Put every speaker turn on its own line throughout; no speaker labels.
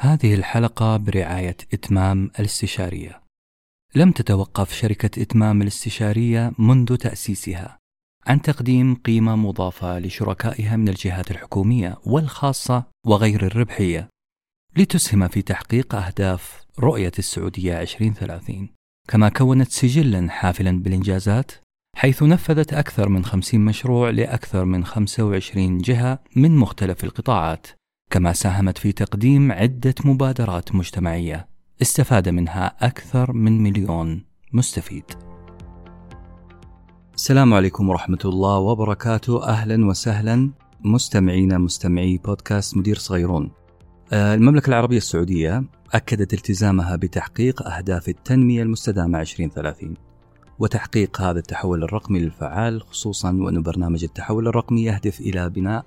هذه الحلقة برعاية إتمام الاستشارية. لم تتوقف شركة إتمام الاستشارية منذ تأسيسها عن تقديم قيمة مضافة لشركائها من الجهات الحكومية والخاصة وغير الربحية لتسهم في تحقيق أهداف رؤية السعودية 2030 كما كونت سجلا حافلا بالإنجازات حيث نفذت أكثر من 50 مشروع لأكثر من 25 جهة من مختلف القطاعات كما ساهمت في تقديم عدة مبادرات مجتمعية. استفاد منها أكثر من مليون مستفيد. السلام عليكم ورحمة الله وبركاته. أهلا وسهلا. مستمعينا مستمعي بودكاست مدير صغيرون. آه، المملكة العربية السعودية أكدت التزامها بتحقيق أهداف التنمية المستدامة 2030 وتحقيق هذا التحول الرقمي للفعال خصوصا وأن برنامج التحول الرقمي يهدف إلى بناء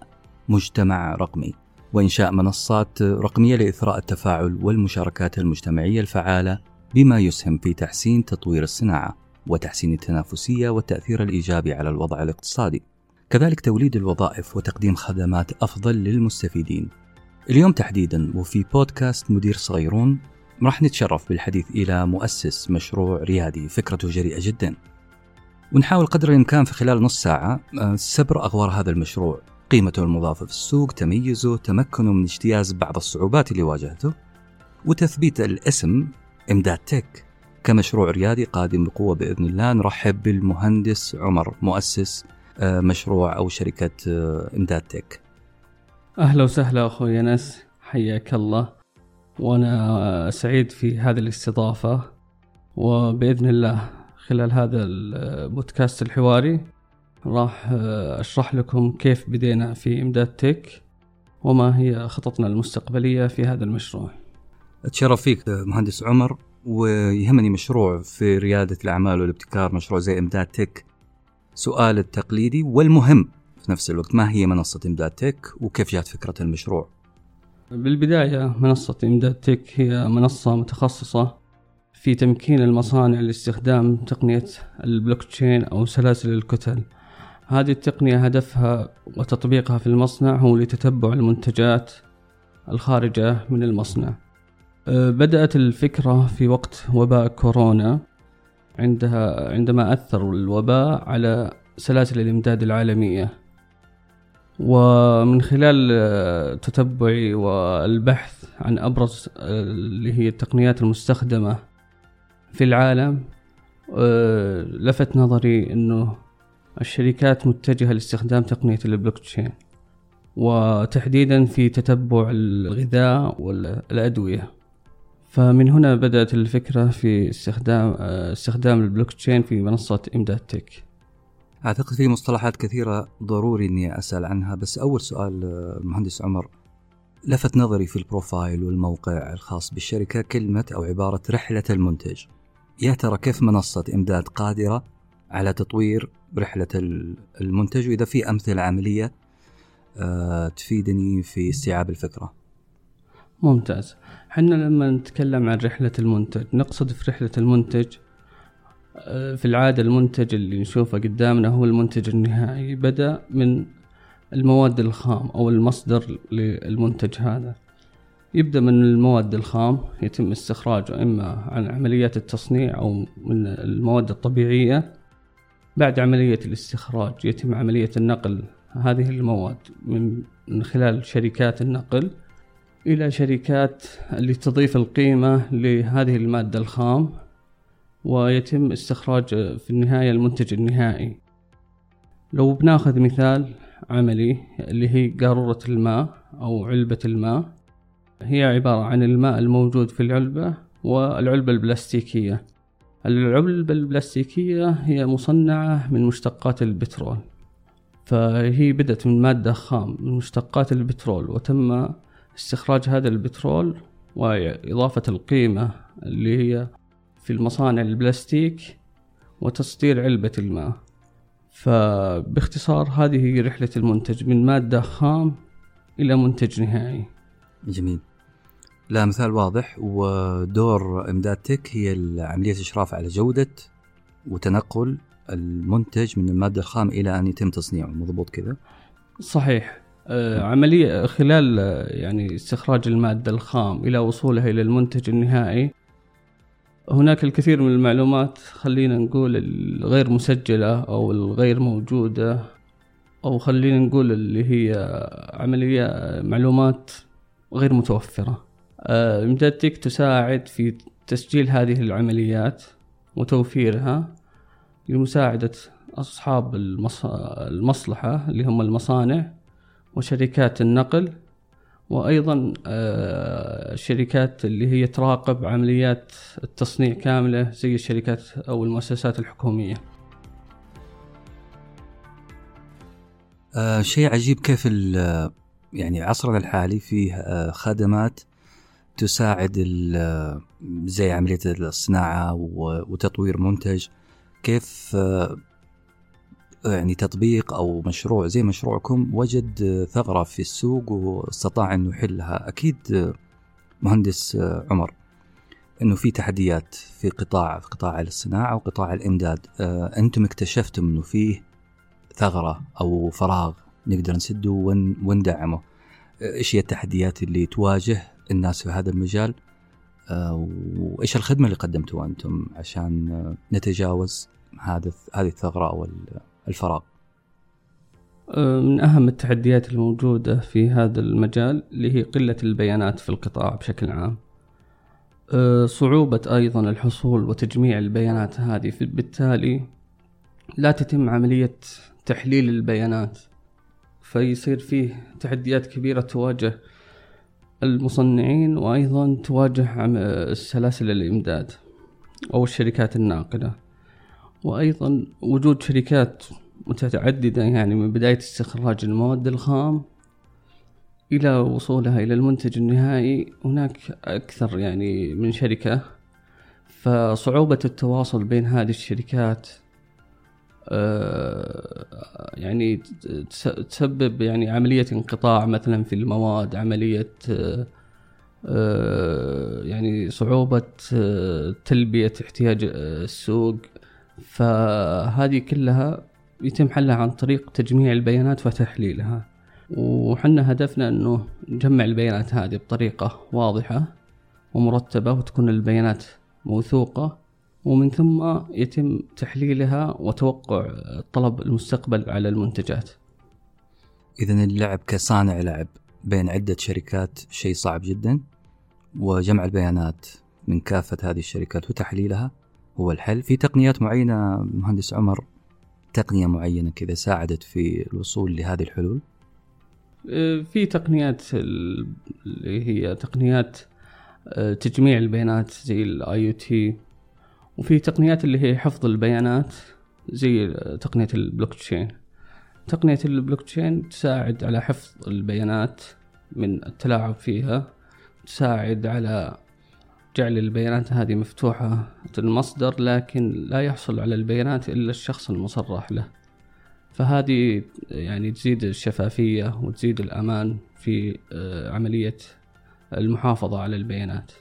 مجتمع رقمي. وإنشاء منصات رقمية لإثراء التفاعل والمشاركات المجتمعية الفعالة بما يسهم في تحسين تطوير الصناعة وتحسين التنافسية والتأثير الإيجابي على الوضع الاقتصادي. كذلك توليد الوظائف وتقديم خدمات أفضل للمستفيدين. اليوم تحديدا وفي بودكاست مدير صغيرون راح نتشرف بالحديث إلى مؤسس مشروع ريادي فكرته جريئة جدا. ونحاول قدر الإمكان في خلال نص ساعة آه، سبر أغوار هذا المشروع. قيمته المضافة في السوق تميزه تمكنه من اجتياز بعض الصعوبات اللي واجهته وتثبيت الاسم إمداد تك. كمشروع ريادي قادم بقوة بإذن الله. نرحب بالمهندس عمر مؤسس آه، مشروع أو شركة آه، إمداد تك.
أهلا وسهلا أخوي أنس. حياك الله. وأنا سعيد في هذه الاستضافة. وبإذن الله خلال هذا البودكاست الحواري راح أشرح لكم كيف بدينا في إمداد تك وما هي خططنا المستقبلية في هذا المشروع.
أتشرف فيك مهندس عمر ويهمني مشروع في ريادة الأعمال والابتكار مشروع زي إمداد تك سؤال التقليدي والمهم في نفس الوقت ما هي منصة إمداد تك وكيف جات فكرة المشروع؟
بالبداية منصة إمداد تك هي منصة متخصصة في تمكين المصانع لاستخدام تقنية البلوكتشين أو سلاسل الكتل. هذه التقنية هدفها وتطبيقها في المصنع هو لتتبع المنتجات الخارجة من المصنع. أه، بدأت الفكرة في وقت وباء كورونا. عندها عندما أثر الوباء على سلاسل الإمداد العالمية. ومن خلال أه، تتبعي والبحث عن أبرز أه، اللي هي التقنيات المستخدمة في العالم لفت نظري أنه الشركات متجهة لاستخدام تقنية البلوكتشين وتحديدا في تتبع الغذاء والأدوية. فمن هنا بدأت الفكرة في استخدام استخدام البلوكتشين في منصة إمداد تك
أعتقد في مصطلحات كثيرة ضروري إني أسأل عنها بس أول سؤال مهندس عمر لفت نظري في ال profile والموقع الخاص بالشركة كلمة أو عبارة رحلة المنتج. يا ترى كيف منصة إمداد قادرة على تطوير رحلة المنتج. وإذا في أمثلة عملية آه، تفيدني في استيعاب الفكرة.
ممتاز. حنا لما نتكلم عن رحلة المنتج نقصد في رحلة المنتج آه، في العادة المنتج اللي نشوفه قدامنا هو المنتج النهائي بدأ من المواد الخام أو المصدر للمنتج هذا. يبدأ من المواد الخام يتم استخراجه إما عن عمليات التصنيع أو من المواد الطبيعية بعد عملية الاستخراج يتم عملية النقل هذه المواد من خلال شركات النقل إلى شركات اللي تضيف القيمة لهذه المادة الخام ويتم استخراج في النهاية المنتج النهائي. لو بناخذ مثال عملي اللي هي قارورة الماء أو علبة الماء هي عبارة عن الماء الموجود في العلبة والعلبة البلاستيكية. العلبة البلاستيكية هي مصنعة من مشتقات البترول فهي بدأت من مادة خام من مشتقات البترول وتم استخراج هذا البترول وإضافة القيمة اللي هي في المصانع البلاستيك وتصدير علبة الماء. فباختصار هذه هي رحلة المنتج من مادة خام إلى منتج نهائي.
جميل. لا مثال واضح. ودور امداد تك هي عمليه اشراف على جودة وتنقل المنتج من المادة الخام إلى أن يتم تصنيعه. مضبوط كذا؟
صحيح. آه، عملية خلال آه، يعني استخراج المادة الخام إلى وصولها إلى المنتج النهائي. هناك الكثير من المعلومات خلينا نقول الغير مسجلة أو الغير موجودة أو خلينا نقول اللي هي عملية معلومات غير متوفرة. إمدادتك تساعد في تسجيل هذه العمليات وتوفيرها لمساعدة أصحاب المصلحة اللي هم المصانع وشركات النقل وأيضا آه، الشركات اللي هي تراقب عمليات التصنيع كاملة زي الشركات أو المؤسسات الحكومية.
آه شيء عجيب كيف يعني عصرنا الحالي فيه آه خدمات تساعد زي عملية الصناعة وتطوير منتج. كيف يعني تطبيق أو مشروع زي مشروعكم وجد ثغرة في السوق واستطاع أنه يحلها؟ أكيد مهندس عمر أنه في تحديات في قطاع في قطاع الصناعة وقطاع الإمداد. أنتم اكتشفتم أنه فيه ثغرة أو فراغ نقدر نسده وندعمه. إيش هي التحديات اللي تواجه الناس في هذا المجال آه، وإيش الخدمة اللي قدمتوها أنتم عشان نتجاوز هذا هذه الثغرة أو الفراغ؟
آه، من أهم التحديات الموجودة في هذا المجال اللي هي قلة البيانات في القطاع بشكل عام. آه، صعوبة أيضا الحصول وتجميع البيانات هذه بالتالي لا تتم عملية تحليل البيانات فيصير فيه تحديات كبيرة تواجه المصنعين وأيضا تواجه سلاسل الإمداد أو الشركات الناقلة وأيضا وجود شركات متعددة يعني من بداية استخراج المواد الخام إلى وصولها إلى المنتج النهائي هناك أكثر يعني من شركة. فصعوبة التواصل بين هذه الشركات آه، يعني تسبب يعني عملية انقطاع مثلا في المواد عملية آه، يعني صعوبة آه، تلبية احتياج السوق. فهذه كلها يتم حلها عن طريق تجميع البيانات وتحليلها. وحنا هدفنا إنه نجمع البيانات هذه بطريقة واضحة ومرتبة وتكون البيانات موثوقة. ومن ثم يتم تحليلها وتوقع الطلب المستقبل على المنتجات.
إذا اللعب كصانع لعب بين عدة شركات شيء صعب جدا وجمع البيانات من كافة هذه الشركات وتحليلها هو الحل. في تقنيات معينة مهندس عمر؟ تقنية معينة كذا ساعدت في الوصول لهذه الحلول؟
أه، في تقنيات اللي هي تقنيات أه، تجميع البيانات زي ال IoT وفي تقنيات اللي هي حفظ البيانات زي تقنية البلوك تشين تقنية البلوك تشين تساعد على حفظ البيانات من التلاعب فيها تساعد على جعل البيانات هذه مفتوحة المصدر لكن لا يحصل على البيانات إلا الشخص المصرح له. فهذه يعني تزيد الشفافية وتزيد الأمان في آه، عملية المحافظة على البيانات.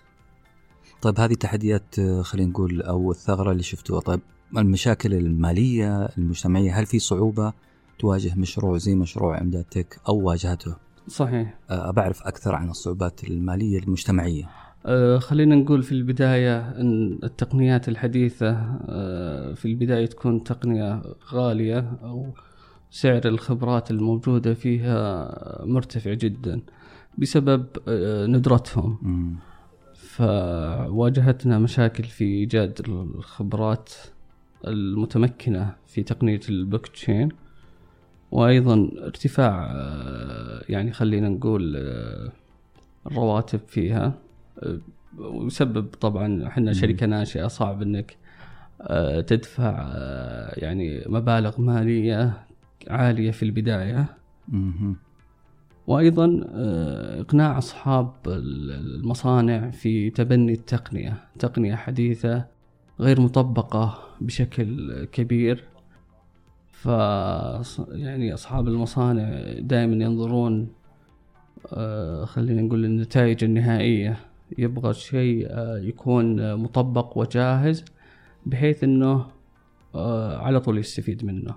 طيب هذه التحديات آه، خلينا نقول أو الثغرة اللي شفتوها طيب المشاكل المالية المجتمعية هل في صعوبة تواجه مشروع زي مشروع امداد تك أو واجهته؟
صحيح
أه بعرف أكثر عن الصعوبات المالية المجتمعية.
أه خلينا نقول في البداية إن التقنيات الحديثة أه في البداية تكون تقنية غالية أو سعر الخبرات الموجودة فيها مرتفع جدا بسبب أه ندرتهم. م. فواجهتنا مشاكل في إيجاد الخبرات المتمكنة في تقنية البلوك تشين وأيضا ارتفاع آه، يعني خلينا نقول آه، الرواتب فيها آه، ويسبب طبعا إحنا شركة ناشئة صعب إنك تدفع يعني مبالغ مالية عالية في البداية. وأيضا آه، إقناع أصحاب المصانع في تبني التقنية. تقنية حديثة غير مطبقة بشكل كبير. ف يعني أصحاب المصانع دائما ينظرون آه، خلينا نقول النتائج النهائية. يبغى شيء آه، يكون مطبق وجاهز بحيث إنه على طول يستفيد منه.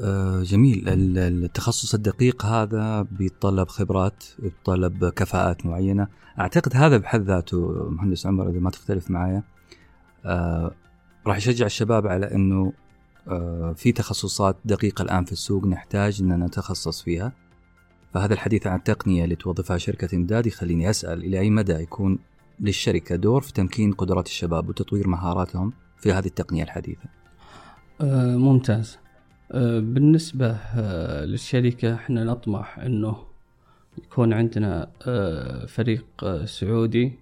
آه، جميل. ال- التخصص الدقيق هذا بيتطلب خبرات بيتطلب كفاءات معينة. أعتقد هذا بحد ذاته مهندس عمر إذا ما تختلف معايا. آه، راح يشجع الشباب على أنه آه، في تخصصات دقيقة الآن في السوق نحتاج أن نتخصص فيها. فهذا الحديث عن التقنية اللي توظفها شركة إمداد يخليني أسأل إلى أي مدى يكون للشركة دور في تمكين قدرات الشباب وتطوير مهاراتهم في هذه التقنية الحديثة؟
ممتاز. بالنسبة آه، للشركة إحنا نطمح إنه يكون عندنا آه، فريق سعودي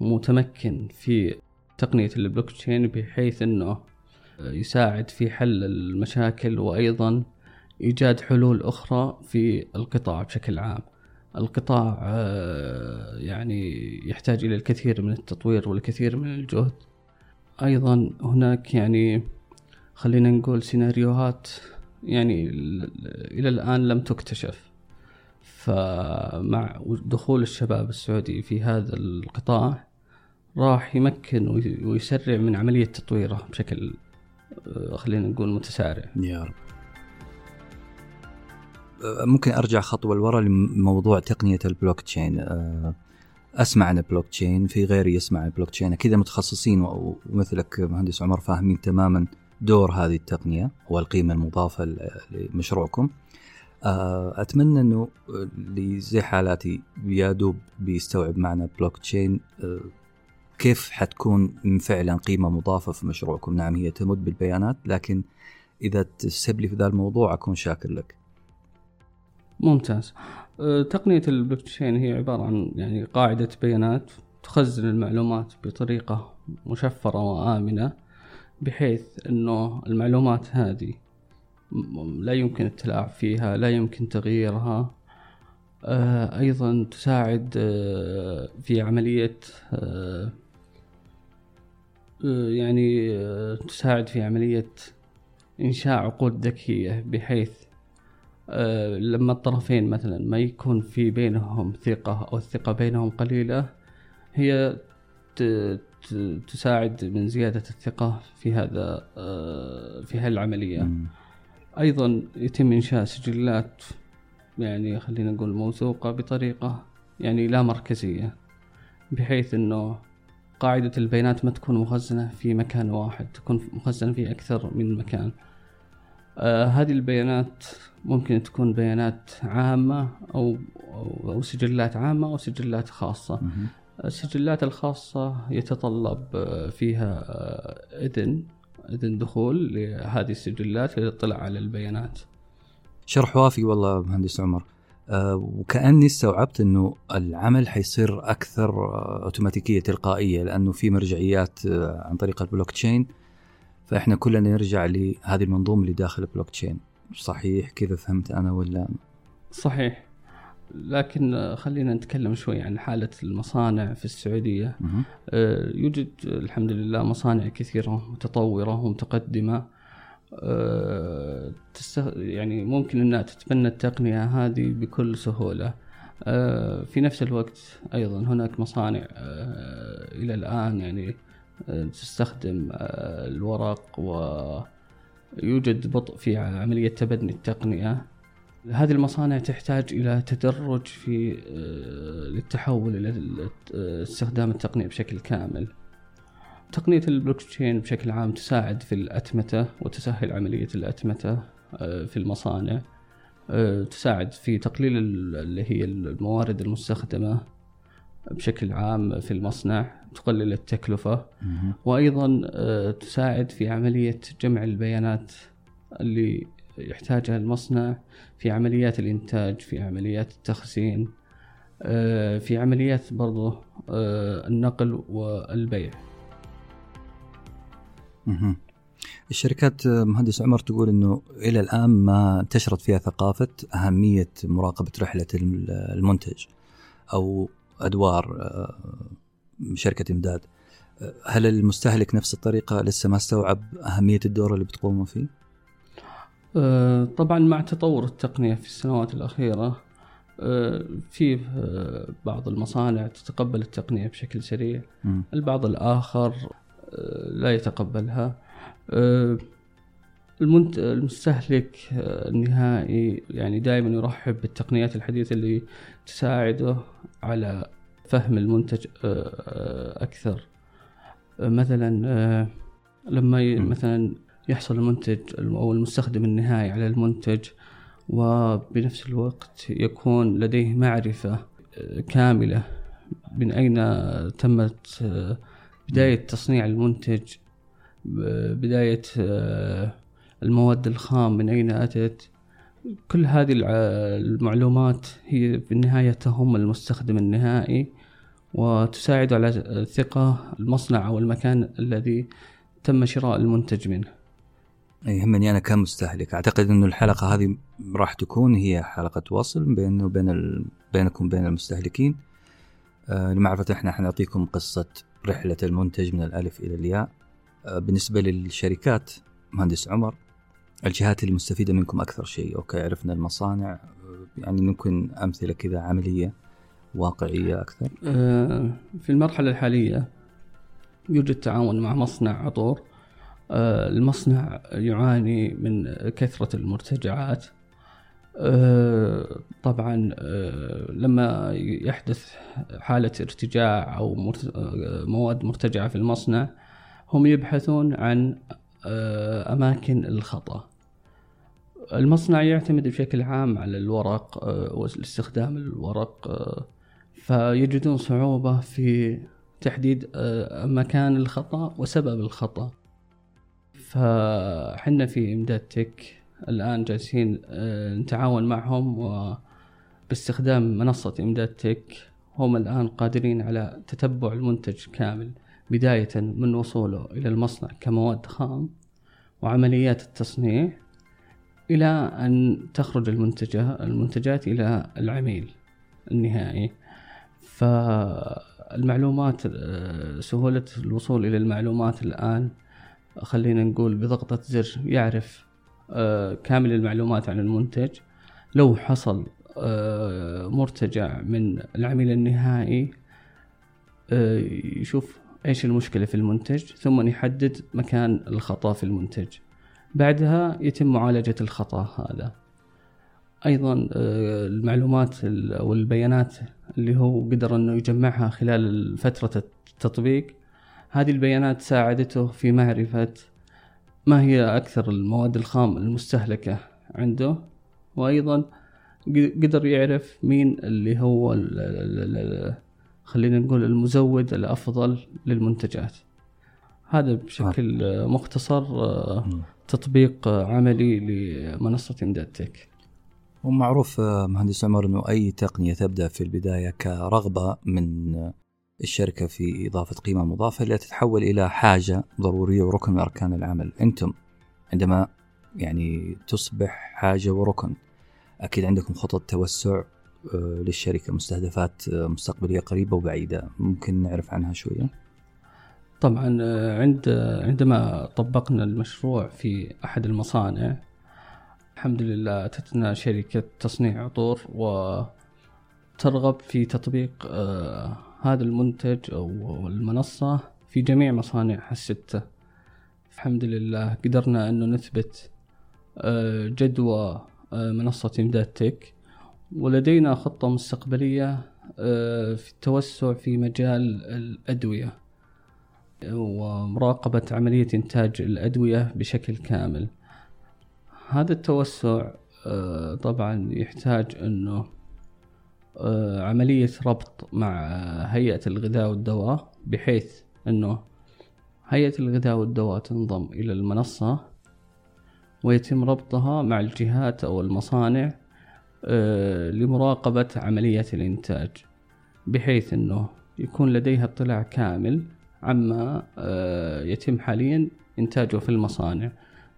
متمكن في تقنية البلوك تشين بحيث إنه يساعد في حل المشاكل وأيضا إيجاد حلول أخرى في القطاع بشكل عام. القطاع يعني يحتاج إلى الكثير من التطوير والكثير من الجهد. أيضا هناك يعني خلينا نقول سيناريوهات يعني ال- إلى الآن لم تكتشف. فمع دخول الشباب السعودي في هذا القطاع راح يمكن وي- ويسرع من عملية تطويره بشكل آه، خلينا نقول متسارع.
يا رب. أه، ممكن أرجع خطوة لورا لموضوع تقنية البلوك تشين أه، أسمع عن البلوك تشين في غيري يسمع عن البلوك تشين أكيد المتخصصين و- ومثلك مهندس عمر فاهمين تماما. دور هذه التقنية والقيمة المضافة ل- لمشروعكم. أه، أتمنى إنه اللي زي حالاتي يا دوب بيستوعب معنى بلوك تشين أه، كيف حتكون فعلا قيمة مضافة في مشروعكم. نعم هي تمد بالبيانات لكن إذا تسهب لي في ذا الموضوع أكون شاكر لك.
ممتاز. آه، تقنية البلوك تشين هي عبارة عن يعني قاعدة بيانات تخزن المعلومات بطريقة مشفرة وآمنة. بحيث أنه المعلومات هذه لا يمكن التلاعب فيها لا يمكن تغييرها. آه، أيضا تساعد آه، في عملية آه، يعني تساعد في عملية إنشاء عقود ذكية بحيث لما الطرفين مثلا ما يكون في بينهم ثقة أو الثقة بينهم قليلة هي تساعد من زيادة الثقة في هذا آه، في هالعملية
مم.
أيضا يتم إنشاء سجلات يعني خلينا نقول موثوقة بطريقة يعني لا مركزية بحيث أنه قاعدة البيانات ما تكون مخزنة في مكان واحد تكون مخزنة في أكثر من مكان آه هذه البيانات ممكن تكون بيانات عامة أو أو, أو سجلات عامة أو سجلات خاصة. السجلات الخاصة يتطلب آه، فيها آه، إذن إذن دخول لهذه السجلات للاطلاع على البيانات.
شرح وافي والله مهندس عمر. أه وكأني استوعبت إنه العمل حيصير أكثر آه، أوتوماتيكية تلقائية لأنه في مرجعيات عن طريق البلوك تشين. فإحنا كلنا نرجع لهذه المنظومة اللي داخل البلوك تشين. صحيح كذا فهمت أنا ولا؟
صحيح. لكن خلينا نتكلم شوي عن حالة المصانع في السعودية. آه، يوجد الحمد لله مصانع كثيرة متطورة ومتقدمة آه،. يعني ممكن أنها تتبنى التقنية هذه بكل سهولة آه، في نفس الوقت أيضا هناك مصانع إلى الآن يعني تستخدم الورق ويوجد بطء في عملية تبني التقنية هذه المصانع تحتاج إلى تدرج في آه، للتحول إلى ال- آه، استخدام التقنية بشكل كامل. تقنية البلوك تشين بشكل عام تساعد في الأتمتة وتسهل عملية الأتمتة آه، في المصانع. آه، تساعد في تقليل ال- اللي هي الموارد المستخدمة بشكل عام في المصنع تقلل التكلفة. وأيضا تساعد في عملية جمع البيانات اللي يحتاجها المصنع في عمليات الإنتاج في عمليات التخزين آه، في عمليات برضو آه، النقل والبيع.
الشركات آه، مهندس عمر تقول إنه إلى الآن ما انتشرت فيها ثقافة أهمية مراقبة رحلة الم- المنتج أو أدوار شركة إمداد هل المستهلك نفس الطريقة لسه ما استوعب أهمية الدور اللي بتقوموا فيه؟
آه، طبعا مع تطور التقنية في السنوات الأخيرة آه، في آه، بعض المصانع تتقبل التقنية بشكل سريع. البعض الآخر لا يتقبلها. المستهلك النهائي يعني دائما يرحب بالتقنيات الحديثة اللي تساعده على فهم المنتج أكثر مثلا لما مثلا يحصل المنتج أو المستخدم النهائي على المنتج وبنفس الوقت يكون لديه معرفة كاملة من أين تمت بداية تصنيع المنتج بداية المواد الخام من أين أتت. كل هذه المعلومات هي في النهاية تهم المستخدم النهائي وتساعد على ثقة المصنع أو المكان الذي تم شراء المنتج منه.
يهمني أنا كمستهلك. أعتقد إنه الحلقة هذه راح تكون هي حلقة وصل بيننا وبين ال... بينكم وبين المستهلكين. آه لمعرفة إحنا حنعطيكم قصة رحلة المنتج من الألف إلى الياء. آه بالنسبة للشركات مهندس عمر الجهات المستفيدة منكم أكثر شيء. أوكي عرفنا المصانع. آه يعني ممكن أمثلة كذا عملية واقعية أكثر.
آه في المرحلة الحالية يوجد تعاون مع مصنع عطور. المصنع يعاني من كثرة المرتجعات. آه، طبعا آه، لما يحدث حالة ارتجاع أو مواد مرتجعة في المصنع هم يبحثون عن أماكن الخطأ المصنع يعتمد بشكل عام على الورق واستخدام الورق فيجدون صعوبة في تحديد مكان الخطأ وسبب الخطأ. فحنا في إمداد تك الآن جالسين آه، نتعاون معهم وباستخدام منصة إمداد تك هم الآن قادرين على تتبع المنتج كامل بداية من وصوله إلى المصنع كمواد خام وعمليات التصنيع إلى أن تخرج المنتجة المنتجات إلى العميل النهائي. فالمعلومات آه، سهولة الوصول إلى المعلومات الآن خلينا نقول بضغطة زر يعرف آه، كامل المعلومات عن المنتج. لو حصل آه، مرتجع من العميل النهائي آه، يشوف إيش المشكلة في المنتج ثم يحدد مكان الخطأ في المنتج. بعدها يتم معالجة الخطأ هذا. أيضا المعلومات أو البيانات اللي هو قدر إنه يجمعها خلال فترة التطبيق هذه البيانات ساعدته في معرفة ما هي أكثر المواد الخام المستهلكة عنده. وأيضا قدر يعرف مين اللي هو خلينا نقول المزود الأفضل للمنتجات. هذا بشكل مختصر آه، تطبيق عملي لمنصة إمداد تك
ومعروف آه، مهندس عمر أنه أي تقنية تبدأ في البداية كرغبة من الشركة في إضافة قيمة مضافة لتتحول إلى حاجة ضرورية وركن من أركان العمل. أنتم عندما يعني تصبح حاجة وركن أكيد عندكم خطط توسع آه، للشركة مستهدفات آه، مستقبلية قريبة وبعيدة. ممكن نعرف عنها شوية؟
طبعا آه، عند عندما طبقنا المشروع في أحد المصانع الحمد لله أتتنا شركة تصنيع عطور وترغب في تطبيق هذا المنتج أو المنصة في جميع مصانعها الستة الحمد لله قدرنا أنه نثبت آه، جدوى آه، منصة إمداد تك. ولدينا خطة مستقبلية آه، في التوسع في مجال الأدوية ومراقبة عملية إنتاج الأدوية بشكل كامل. هذا التوسع طبعا يحتاج أنه آه، عملية ربط مع هيئة الغذاء والدواء بحيث أنه هيئة الغذاء والدواء تنضم إلى المنصة ويتم ربطها مع الجهات أو المصانع آه، لمراقبة عملية الإنتاج بحيث أنه يكون لديها اطلاع كامل عما آه، يتم حاليا إنتاجه في المصانع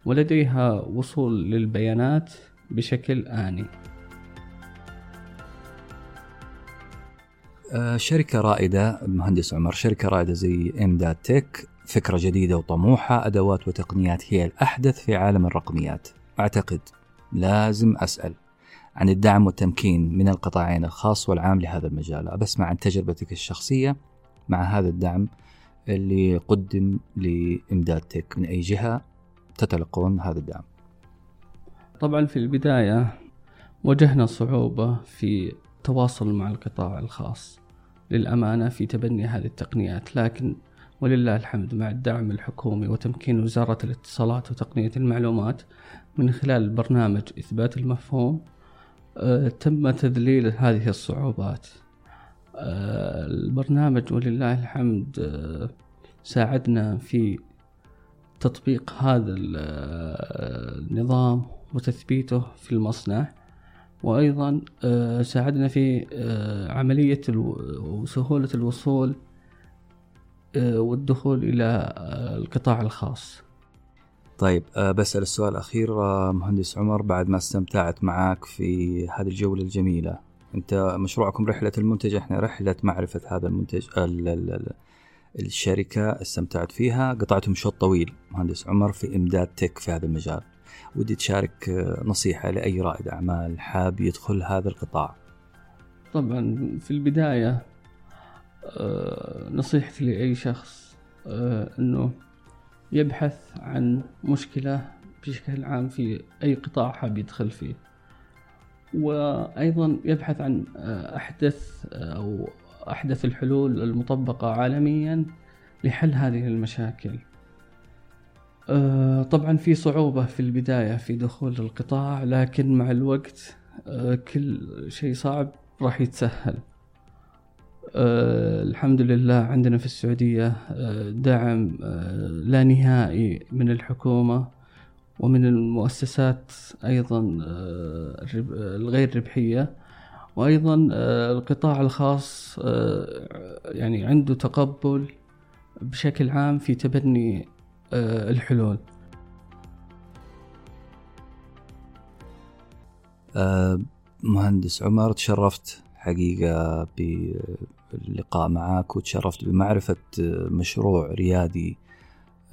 ولديها وصول للبيانات بشكل آني.
شركة رائدة مهندس عمر شركة رائدة زي امداد تك فكرة جديدة وطموحة أدوات وتقنيات هي الأحدث في عالم الرقميات. أعتقد لازم أسأل عن الدعم والتمكين من القطاعين الخاص والعام لهذا المجال. بسمع عن تجربتك الشخصية مع هذا الدعم اللي قدم لإمداد تك. من أي جهة تتلقون هذا الدعم؟
طبعا في البداية واجهنا صعوبة في التواصل مع القطاع الخاص. للأمانة في تبني هذه التقنيات لكن ولله الحمد مع الدعم الحكومي وتمكين وزارة الاتصالات وتقنية المعلومات من خلال برنامج إثبات المفهوم آه، تم تذليل هذه الصعوبات. آه، البرنامج ولله الحمد آه، ساعدنا في تطبيق هذا النظام وتثبيته في المصنع. وأيضا ساعدنا في عملية وسهولة الوصول والدخول إلى القطاع الخاص.
طيب بسأل السؤال الأخير مهندس عمر بعد ما استمتعت معك في هذه الجولة الجميلة. أنت مشروعكم رحلة المنتج إحنا رحلة معرفة هذا المنتج ال ال ال الشركة استمتعت فيها. قطعتم شوط طويل مهندس عمر في إمداد تك في هذا المجال. ودي تشارك أه، نصيحة لأي رائد أعمال حاب يدخل هذا القطاع.
طبعا في البداية أه، نصيحتي لأي شخص أه، أنه يبحث عن مشكلة بشكل عام في أي قطاع حاب يدخل فيه وأيضا يبحث عن أحدث أو أحدث الحلول المطبقة عالميا لحل هذه المشاكل. طبعا في صعوبة في البداية في دخول القطاع لكن مع الوقت كل شيء صعب راح يتسهل. آه الحمد لله عندنا في السعودية آه دعم آه لا نهائي من الحكومة ومن المؤسسات أيضا آه الغير ربحية. وأيضا آه القطاع الخاص آه يعني عنده تقبل بشكل عام في تبني آه الحلول.
مهندس عمر تشرفت حقيقة باللقاء معك وتشرفت بمعرفة مشروع ريادي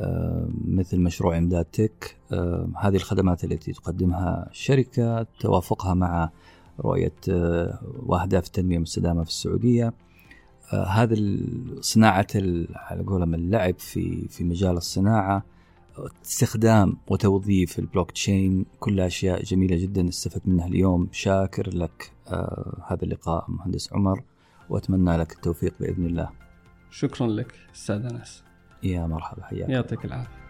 آه، مثل مشروع إمداد تك. آه، هذه الخدمات التي تقدمها الشركة توافقها مع رؤية آه، وأهداف التنمية المستدامة في السعودية. هذا صناعة على قولهم اللعب في في مجال الصناعة. استخدام وتوظيف البلوك تشين كلها أشياء جميلة جدا استفدت منها اليوم. شاكر لك آه هذا اللقاء مهندس عمر وأتمنى لك التوفيق بإذن الله.
شكرا لك أستاذ أنس.
يا مرحبا حياك
يعطيك العافية.